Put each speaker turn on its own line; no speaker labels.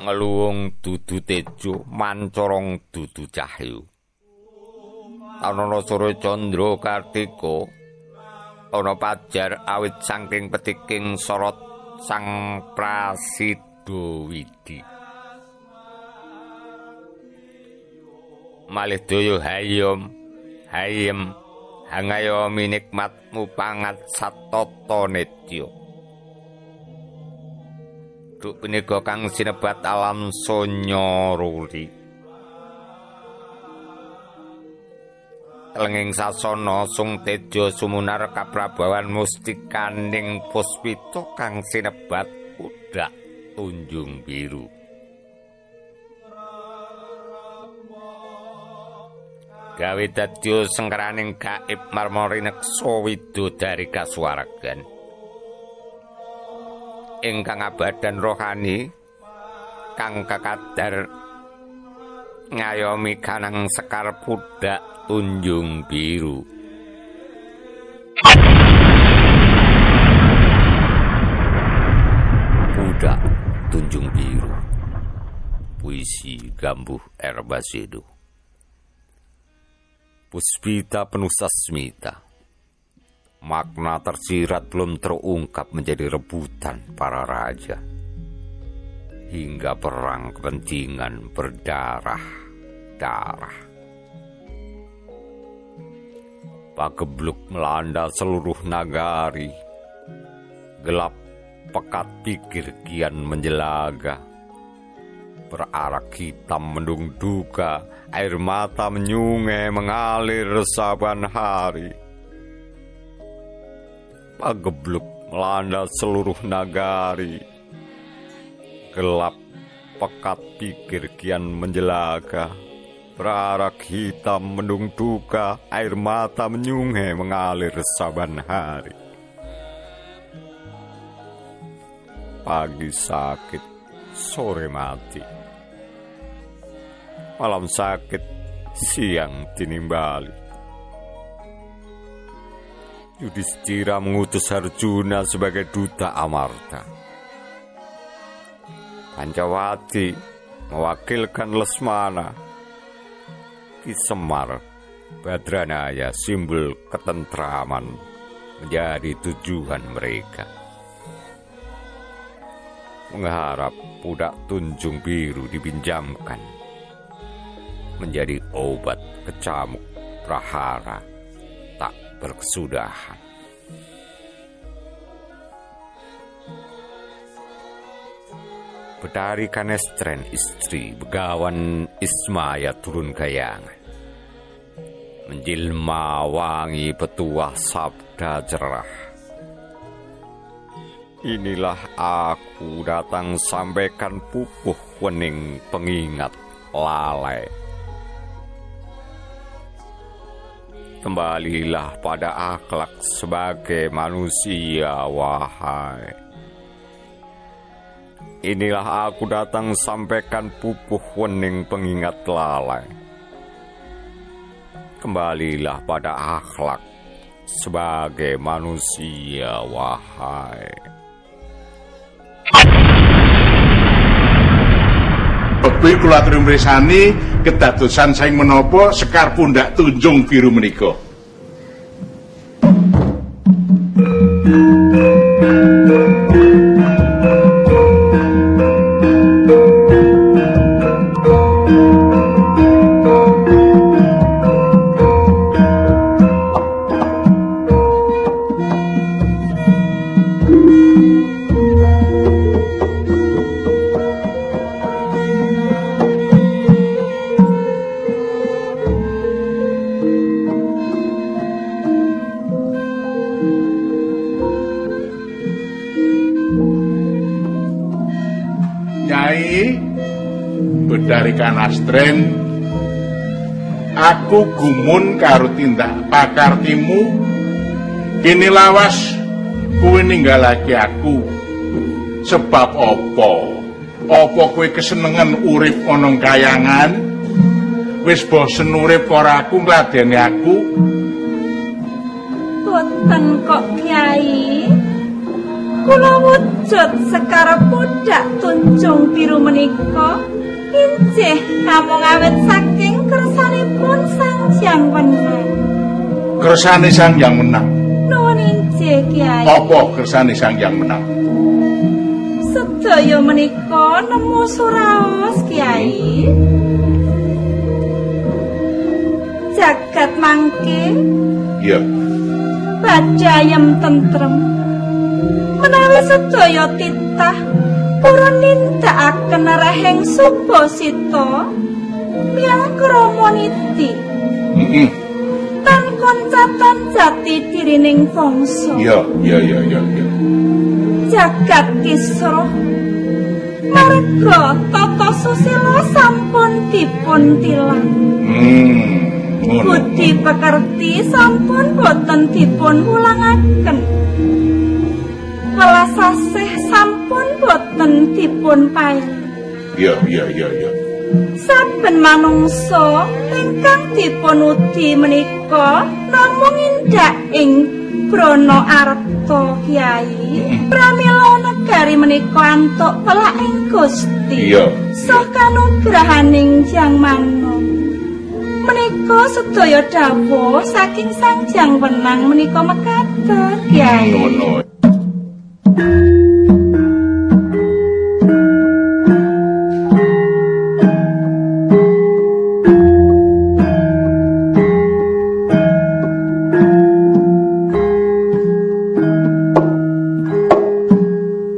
ngeluwung dudu tejo mancorong dudu cahyu. Ana sore candra kartika ana pajar awit saking petiking sorot sang prasido widi malih daya hayom hayem hangayomi nikmatmu pangat satata netya Duk punika kang sinebat alam sonya ruri Lenging sasana sung tejo sumunar kaprabawan mustikaning puspita kang sinebat udak tunjung biru. Gawe dadya sengkaraning gaib marmorinek sawido dari kasuwargan ingkang abadan rohani kang kakadar ngayomi kanang sekar pudak tunjung biru. Pudak tunjung biru. Puisi gambuh erbasedo Puspita penuh sasmita. Makna tersirat belum terungkap menjadi rebutan para raja. Hingga perang kepentingan berdarah-darah. Pagebluk melanda seluruh nagari. Gelap pekat pikir kian menjelaga berarak hitam mendung duka, air mata menyungai mengalir saban hari. Pagebluk melanda seluruh nagari. Gelap pekat pikir kian menjelaga. Berarak hitam mendung duka, air mata menyungai mengalir saban hari. Pagi sakit, sore mati malam sakit, siang tinimbali. Yudhistira mengutus Arjuna sebagai duta Amarta. Pancawati mewakilkan Lesmana. Ki Semar, Badranaya simbol ketentraman menjadi tujuan mereka. Mengharap pudak tunjung biru dipinjamkan menjadi obat kecamuk prahara berkesudahan. Betari kanestren istri begawan Ismaya turun kayangan. Menjilma wangi petuah sabda cerah. Inilah aku datang sampaikan pupuh wening pengingat lalai Kembalilah pada akhlak sebagai manusia, wahai. Inilah aku datang sampaikan pupuh wening pengingat lalai. Kembalilah pada akhlak sebagai manusia, wahai.
Bekti kula trimresani kedadosan saing menapa sekar pundak tunjung biru menika. Astren aku gumun karo tindak pakartimu kini lawas kuwi ninggalake aku. Sebab apa? Apa kowe kesenengan urip ana kayangan? Wis bosen urip ora aku ngladeni aku?
Boten kok kiai kula wujud sekara pudak tunjung biru menika injih namung awit saking kersanipun Sang Hyang Wenang.
Kersane Sang Hyang menang.
Nuwun injih Kyai.
Apa kersane Sang Hyang menang?
Sedaya menika nemu suraos Kyai. Jagat mangke
Iya.
badayem tentrem. Menawi sedaya titah purun nindakaken rahing Subasita miyang kramaniti
Heeh.
tan koncatan jati dirining bangsa.
Iya, iya, iya, iya, iya.
jagat kisruh marga tata susila sampun dipun tilang
Hmm.
Budi pekerti sampun boten dipun ulangaken welas asih sampun boten dipun paing
Iya, iya, iya, iya.
saben manungsa ingkang dipun udi menika namung indak ing brana arta kyai pramila negari menika antuk pelak ing Gusti
Iya.
sah kanugrahaning Jang Mano menika sedaya dawuh saking Sang Jang Wenang menika mekaten kyai
Ngono. Thank you.